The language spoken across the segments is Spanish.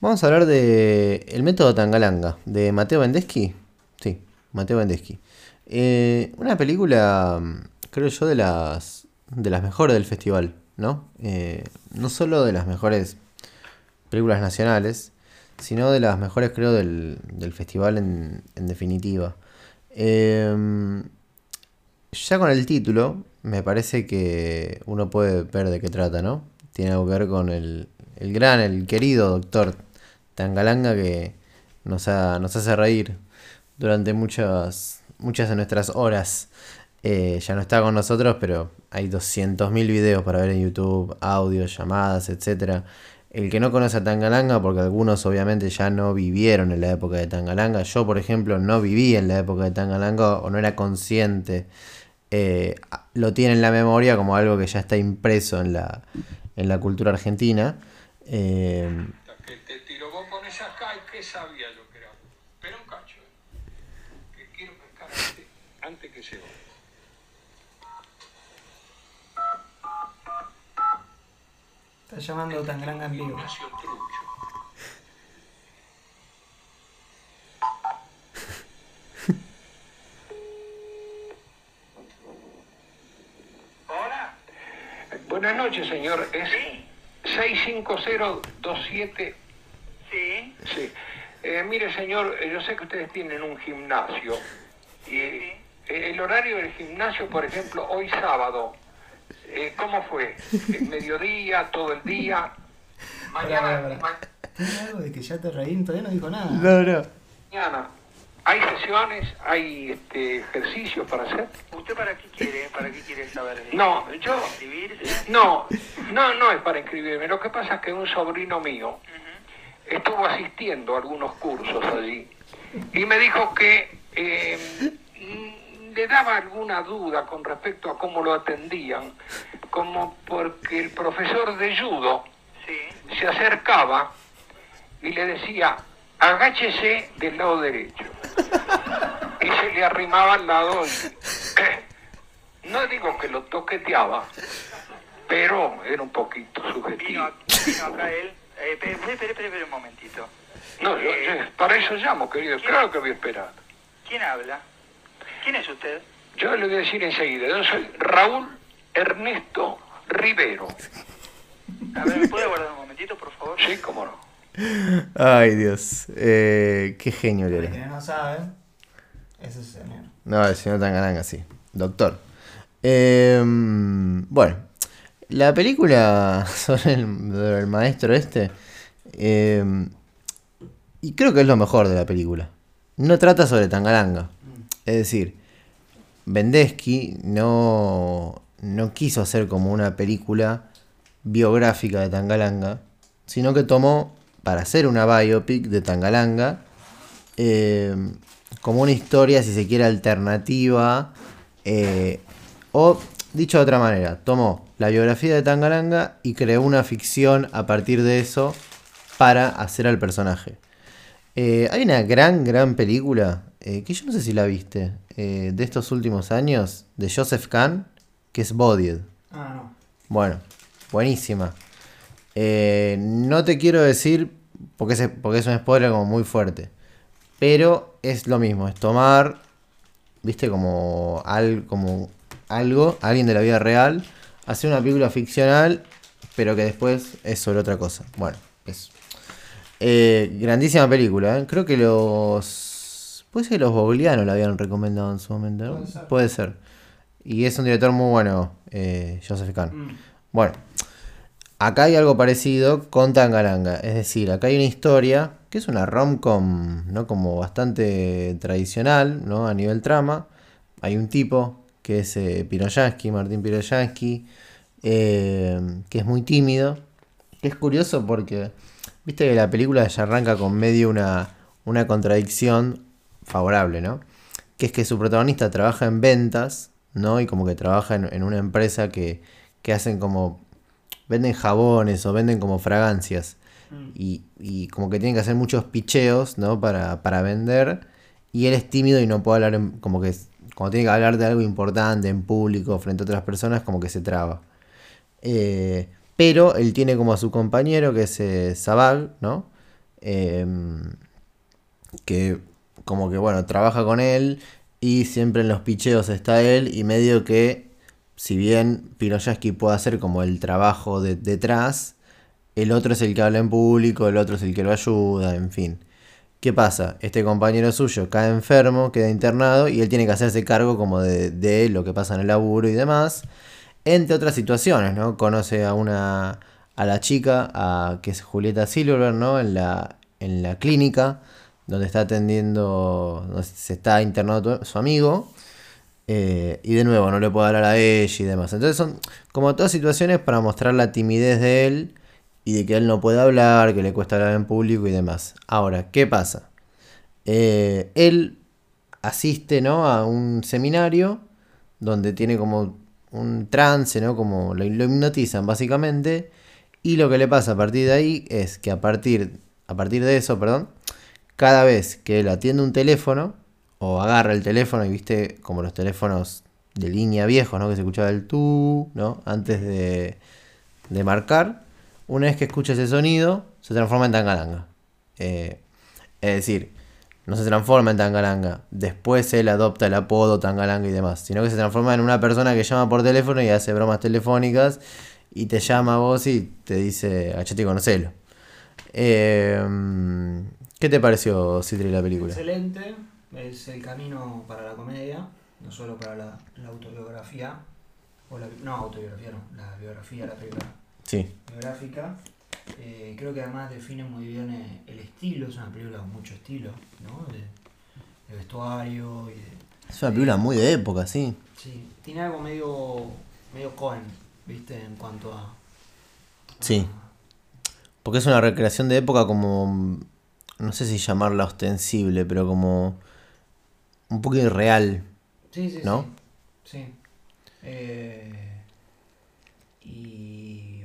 Vamos a hablar de El método Tangalanga, de Mateo Vendeschi. Sí, Mateo Vendeschi. Eh, una película, creo yo, de las, de las mejores del festival, ¿no? Eh, no solo de las mejores películas nacionales, sino de las mejores, creo, del, del festival en, en definitiva. Eh, ya con el título, me parece que uno puede ver de qué trata, ¿no? Tiene algo que ver con el, el gran, el querido doctor Tangalanga que nos, nos hace reír durante muchas, muchas de nuestras horas. Eh, ya no está con nosotros, pero hay 200.000 videos para ver en YouTube, audios, llamadas, etcétera. El que no conoce a Tangalanga, porque algunos obviamente ya no vivieron en la época de Tangalanga. Yo, por ejemplo, no viví en la época de Tangalanga o no era consciente. eh, lo tiene en la memoria como algo que ya está impreso en la, en la cultura argentina. Eh, acá y qué sabía yo que era. Pero un cacho, ¿eh? que quiero pescar antes, antes que se vaya. Está llamando en vivo. Ignacio Trucho. Hola. Buenas noches, señor. Es 65027. Sí, Sí. Eh, mire, señor, eh, yo sé que ustedes tienen un gimnasio. Y eh, el horario del gimnasio, por ejemplo, hoy sábado, eh, ¿cómo fue? ¿El mediodía, todo el día? Mañana, Pará, pará, ¿Tiene algo de que ya te reí? Todavía no dijo nada. no, no. mañana. ¿Hay sesiones? ¿Hay este, ejercicios para hacer? ¿usted para qué quiere? ¿Para qué quiere saber? No, yo... ¿Inscribirse? No, no, no es para inscribirme. Lo que pasa es que un sobrino mío. Estuvo asistiendo a algunos cursos allí y me dijo que eh, le daba alguna duda con respecto a cómo lo atendían, como porque el profesor de judo Sí. se acercaba y le decía, agáchese del lado derecho. Y se le arrimaba al lado y, no digo que lo toqueteaba, pero era un poquito Vino, subjetivo. vino acá él. Eh, espere, espere, espere, espere un momentito. No, yo- Eh, yo- para eso llamo, querido. Claro que voy a esperar. ¿Quién habla? ¿Quién es usted? Yo le voy a decir enseguida. Yo soy Raúl Ernesto Rivero. A ver, ¿me puede guardar un momentito, por favor? Sí, cómo no. Ay, Dios. Eh, qué genio era. quienes no saben, ese es el señor. No, el señor Tangalanga, sí. Doctor. Eh, bueno, la película sobre el, maestro este. eh, y creo que es lo mejor de la película. No trata sobre Tangalanga. Es decir, Vendesky no, no quiso hacer como una película biográfica de Tangalanga, sino que tomó para hacer una biopic de Tangalanga eh, como una historia, si se quiere, alternativa. eh, o, dicho de otra manera, tomó la biografía de Tangalanga y creó una ficción a partir de eso para hacer al personaje. Eh, hay una gran, gran película, eh, que yo no sé si la viste, eh, de estos últimos años, de Joseph Kahn, que es Bodied. Ah, no. Bueno, buenísima. No te quiero decir, porque es, porque es un spoiler como muy fuerte, pero es lo mismo, es tomar, viste, como, al, como algo, alguien de la vida real, hacer una película ficcional, pero que después es sobre otra cosa. Bueno, eso. Eh, grandísima película, ¿eh? creo que los... Puede ser que los Bogliano la habían recomendado en su momento, ¿no? Puede ser. Puede ser. Y es un director muy bueno, eh, Joseph Kahn. Mm. Bueno, acá hay algo parecido con Tangalanga. Es decir, acá hay una historia que es una rom-com, ¿no? Como bastante tradicional, ¿no? A nivel trama. Hay un tipo que es eh, Piroyansky, Martín Piroyansky, eh, que es muy tímido. Que es curioso porque, viste que la película ya arranca con medio una, una contradicción favorable, ¿no? Que es que su protagonista trabaja en ventas, ¿no? Y como que trabaja en, en una empresa que, que hacen como... Venden jabones o venden como fragancias. Y, y como que tienen que hacer muchos picheos, ¿no? Para, para vender. Y él es tímido y no puede hablar, en- como que es- cuando tiene que hablar de algo importante en público, frente a otras personas, como que se traba. Eh, pero él tiene como a su compañero, que es eh, Sabag, ¿no? em, que como que bueno, trabaja con él y siempre en los picheos está él y medio que si bien Piroyaski puede hacer como el trabajo de- detrás, el otro es el que habla en público, el otro es el que lo ayuda, en fin. ¿Qué pasa? Este compañero suyo cae enfermo, queda internado y él tiene que hacerse cargo como de, de lo que pasa en el laburo y demás. Entre otras situaciones, ¿no? Conoce a una a la chica, a, que es Julieta Silverberg, ¿no? En la, en la clínica donde está atendiendo, donde se está internado su amigo. Eh, y de nuevo, no le puede hablar a ella y demás. Entonces son como todas situaciones para mostrar la timidez de él y de que él no puede hablar, que le cuesta hablar en público y demás. Ahora, ¿qué pasa? Eh, él asiste ¿no? a un seminario donde tiene como un trance, ¿no? Como lo, hipnotizan básicamente. Y lo que le pasa a partir de ahí es que a partir, a partir de eso, perdón, cada vez que él atiende un teléfono o agarra el teléfono y viste como los teléfonos de línea viejos, ¿no? Que se escuchaba el tú, ¿no? Antes de, de marcar. Una vez que escucha ese sonido, se transforma en tangalanga. Eh, es decir, no se transforma en tangalanga. Después él adopta el apodo tangalanga y demás. Sino que se transforma en una persona que llama por teléfono y hace bromas telefónicas. Y te llama a vos y te dice, achate y conocelo. Eh, ¿Qué te pareció, Citri, la película? Excelente, es el camino para la comedia, no solo para la, autobiografía, o la, no, autobiografía no, la biografía, la película Sí, biográfica. Eh, creo que además define muy bien eh, el estilo, es una película con mucho estilo, ¿no? De, de vestuario y de... es una película muy de época, sí. Sí, tiene algo medio, medio Cohen, ¿viste? En cuanto a... Sí. Porque es una recreación de época como. No sé si llamarla ostensible, pero como. Un poco irreal. Sí, sí, ¿No? sí. Sí. Eh, y.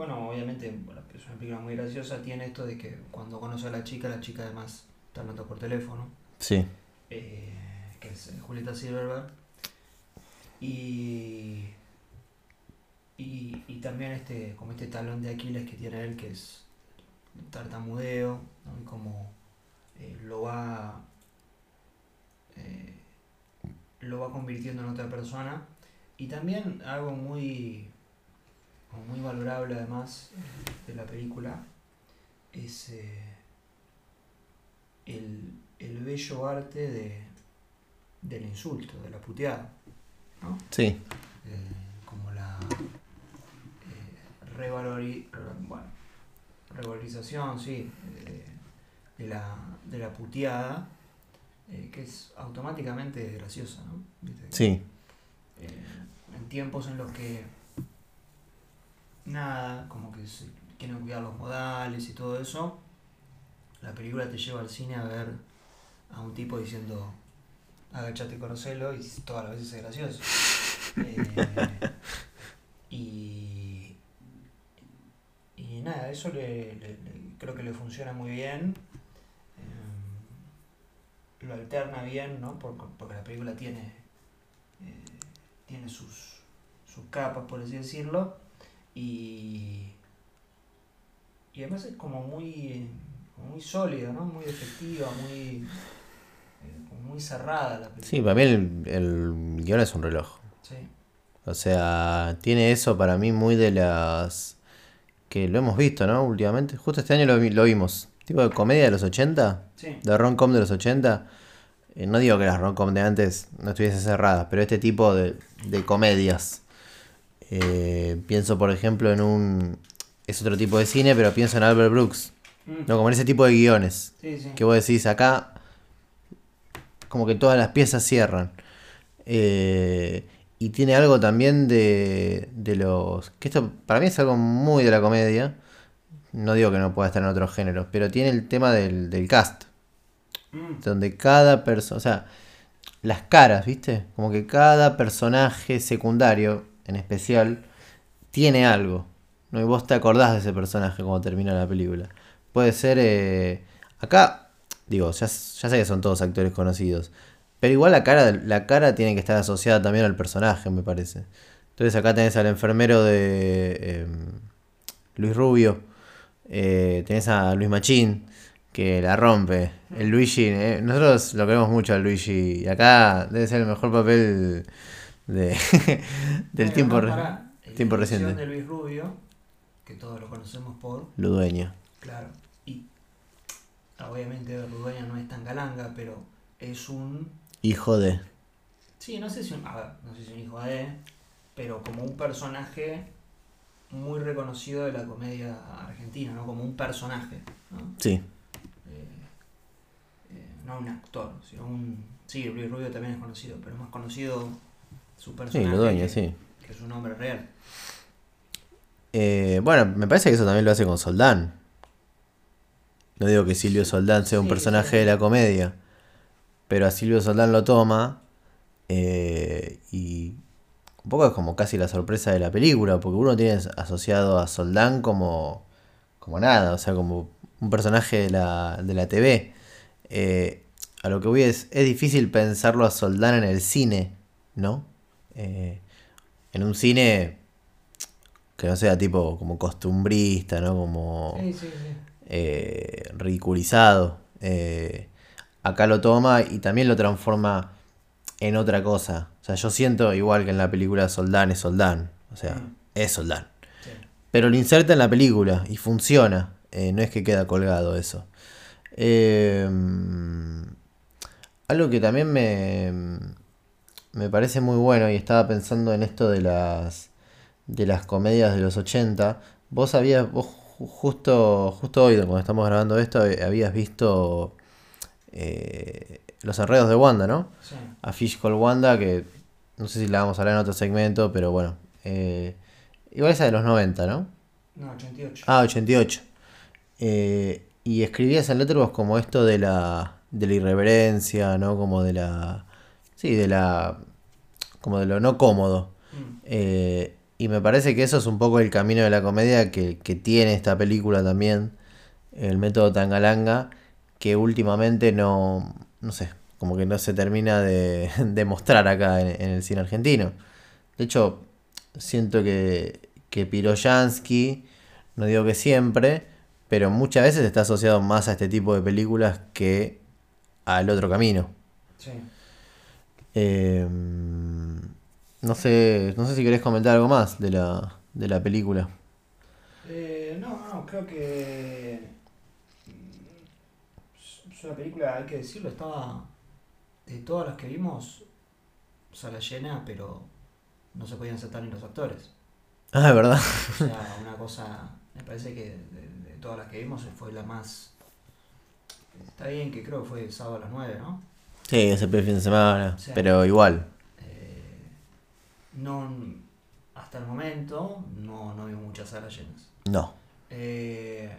Bueno, obviamente, bueno, es una película muy graciosa. Tiene esto de que cuando conoce a la chica, la chica además está hablando por teléfono. Sí. eh, que es eh, Julieta Silverberg. Y. Y, y también este, como este talón de Aquiles que tiene él, que es tartamudeo, ¿no? y como eh, lo va eh, lo va convirtiendo en otra persona. Y también algo muy, como muy valorable además de la película es eh, el, el bello arte de, del insulto, de la puteada. ¿no? Sí. Eh, como la eh, revalori- re- bueno, revalorización, sí, eh, de, la, de la puteada, que es automáticamente graciosa, ¿no? Sí. En tiempos en los que nada, como que se quieren cuidar los modales y todo eso, la película te lleva al cine a ver a un tipo diciendo agachate conocelo y todas las veces es gracioso. Eh, y, y nada, eso le, le- le- creo que le funciona muy bien. Eh, lo alterna bien, ¿no? Porque, porque la película tiene, eh, tiene sus, sus capas, por así decirlo. Y, y además es como muy, muy sólida, ¿no? Muy efectiva, muy, eh, muy cerrada la película. Sí, para mí el, el guion es un reloj. Sí. O sea, tiene eso para mí muy de las. que lo hemos visto, ¿no? Últimamente. Justo este año lo, lo vimos. Tipo de comedia de los 80. Sí. De rom-com de los 80. Eh, no digo que las rom-com de antes no estuviesen cerradas, pero este tipo de, de comedias. Eh, pienso, por ejemplo, en un. Es otro tipo de cine, pero pienso en Albert Brooks. Mm. No, como en ese tipo de guiones. Sí, sí. Que vos decís acá. Como que todas las piezas cierran. Eh, y tiene algo también de, de los. Que esto para mí es algo muy de la comedia. No digo que no pueda estar en otros géneros, pero tiene el tema del, del cast. Mm. Donde cada persona. O sea, las caras, ¿viste? Como que cada personaje secundario, en especial, tiene algo. ¿no? Y vos te acordás de ese personaje cuando termina la película. Puede ser. eh, acá, digo, ya, ya sé que son todos actores conocidos. Pero igual la cara, la cara tiene que estar asociada también al personaje, me parece. Entonces acá tenés al enfermero de eh, Luis Rubio. Eh, tenés a Luis Machín, que la rompe. El Luigi, eh, nosotros lo queremos mucho al Luigi. Y acá debe ser el mejor papel del Bueno, tiempo, no, la reciente. de Luis Rubio, que todos lo conocemos por, Ludueño. claro, y obviamente Ludueña no es tan galanga, pero es un, Hijo de. sí, no sé si un, a ver, no sé si un hijo de, pero como un personaje muy reconocido de la comedia argentina, ¿no? Como un personaje, ¿no? Sí, Eh, eh, no un actor, sino un... Sí, Luis Rubio también es conocido, pero es más conocido su sí, personaje Ludueño, que, sí. que su nombre real. Eh, bueno, me parece que eso también lo hace con Soldán. No digo que Silvio Soldán sea un Sí, personaje sí. de la comedia, pero a Silvio Soldán lo toma eh, y un poco es como casi la sorpresa de la película, porque uno tiene asociado a Soldán como, como nada, o sea, como un personaje de la, de la TV. Eh, a lo que voy es, es difícil pensarlo a Soldán en el cine, ¿no? Eh, en un cine que no sea tipo como costumbrista, ¿no? Como Sí, sí, sí. eh, ridiculizado. Eh, acá lo toma y también lo transforma en otra cosa. O sea, yo siento igual que en la película Soldán es Soldán. O sea, Mm. es Soldán. Pero lo inserta en la película y funciona. Eh, no es que queda colgado eso. Algo que también me, me parece muy bueno y estaba pensando en esto de las de las comedias de los 80. Vos habías, vos ju- justo, justo hoy, cuando estamos grabando esto, eh, habías visto eh, Los Enredos de Wanda, ¿no? sí. A Fish Call Wanda, que no sé si la vamos a hablar en otro segmento, pero bueno. eh, igual esa de los 90, ¿no? No, 88. Ah, 88. Eh, y escribías en Letterboxd como esto de la, de la irreverencia, ¿no? Como de la... Sí, de la... Como de lo no cómodo. Mm, Eh, y me parece que eso es un poco el camino de la comedia que, que tiene esta película también, el método Tangalanga, que últimamente no, no sé, como que no se termina de, de mostrar acá en, en el cine argentino. De hecho, siento que, que Piroyansky, no digo que siempre, pero muchas veces está asociado más a este tipo de películas que al otro camino. sí. Eh, no sé, no sé si querés comentar algo más de la, de la película. Eh, no, no, creo que. mm, Es una película, hay que decirlo, estaba. De todas las que vimos, sala llena, pero no se podían sentar ni los actores. Ah, es verdad. O sea, una cosa. Me parece que de, de todas las que vimos fue la más. Está bien que creo que fue el sábado a las 9, ¿no? Sí, ese fin de semana, Sí. pero igual. Eh, no. Hasta el momento no, no vimos muchas salas llenas. No. Eh,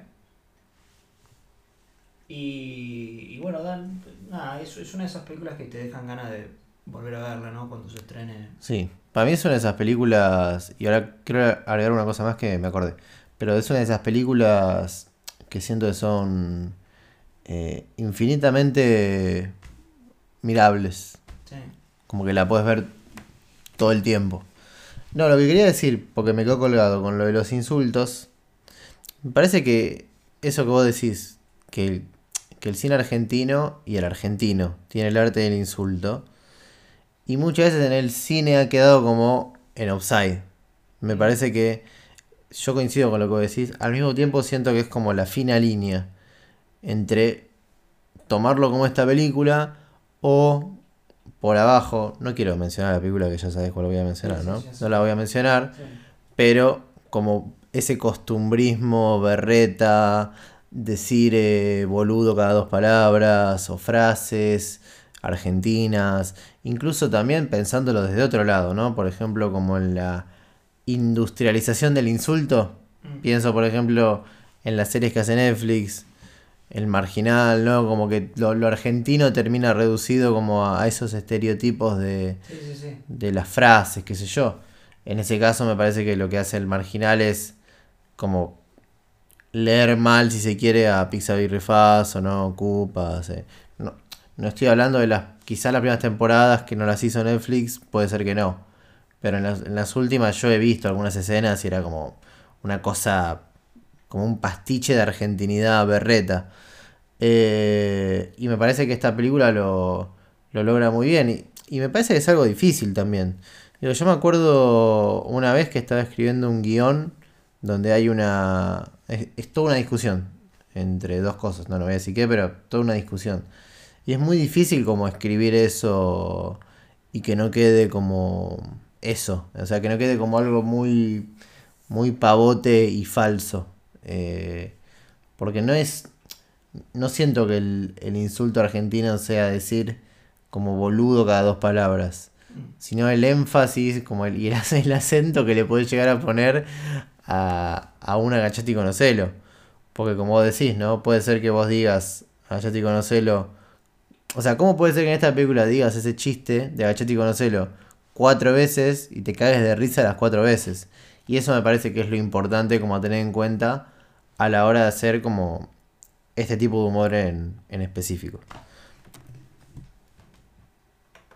y, y bueno, Dan, nada, es, es una de esas películas que te dejan ganas de volver a verla, ¿no? Cuando se estrene. Sí. Para mí es una de esas películas, y ahora quiero agregar una cosa más que me acordé, pero es una de esas películas que siento que son eh, infinitamente mirables. Sí. Como que la puedes ver todo el tiempo. No, lo que quería decir, porque me quedo colgado con lo de los insultos, me parece que eso que vos decís, que el, que el cine argentino y el argentino tiene el arte del insulto, y muchas veces en el cine ha quedado como en offside. Me parece que yo coincido con lo que vos decís, al mismo tiempo siento que es como la fina línea entre tomarlo como esta película o por abajo, no quiero mencionar la película que ya sabes cuál voy a mencionar, ¿no? No la voy a mencionar, pero como ese costumbrismo, berreta, decir eh, boludo cada dos palabras o frases argentinas, incluso también pensándolo desde otro lado, ¿no? Por ejemplo, como en la industrialización del insulto. Mm. Pienso, por ejemplo, en las series que hace Netflix, el marginal, ¿no? Como que lo, lo argentino termina reducido como a, a esos estereotipos de, Sí, sí, sí. de las frases, qué sé yo. En ese caso me parece que lo que hace el marginal es como leer mal, si se quiere, a Pizza Birrifaz o no, Cupas. eh. No, no estoy hablando de las, quizás las primeras temporadas que no las hizo Netflix, puede ser que no. Pero en las, en las últimas yo he visto algunas escenas y era como una cosa como un pastiche de argentinidad berreta. Eh, y me parece que esta película lo, lo logra muy bien. Y, y me parece que es algo difícil también. Digo, yo me acuerdo una vez que estaba escribiendo un guion donde hay una... Es, es toda una discusión entre dos cosas, no, no voy a decir qué, pero toda una discusión. Y es muy difícil como escribir eso y que no quede como eso, o sea, que no quede como algo muy, muy pavote y falso. Eh, porque no es, no siento que el, el insulto argentino sea decir como boludo cada dos palabras, sino el énfasis como el, y el, acento que le puedes llegar a poner a, a un agachate conocelo. Porque como vos decís, ¿no? Puede ser que vos digas, agachate y conocelo. O sea, ¿cómo puede ser que en esta película digas ese chiste de agachate conocelo cuatro veces y te cagues de risa las cuatro veces? Y eso me parece que es lo importante como tener en cuenta a la hora de hacer como este tipo de humor en, en específico.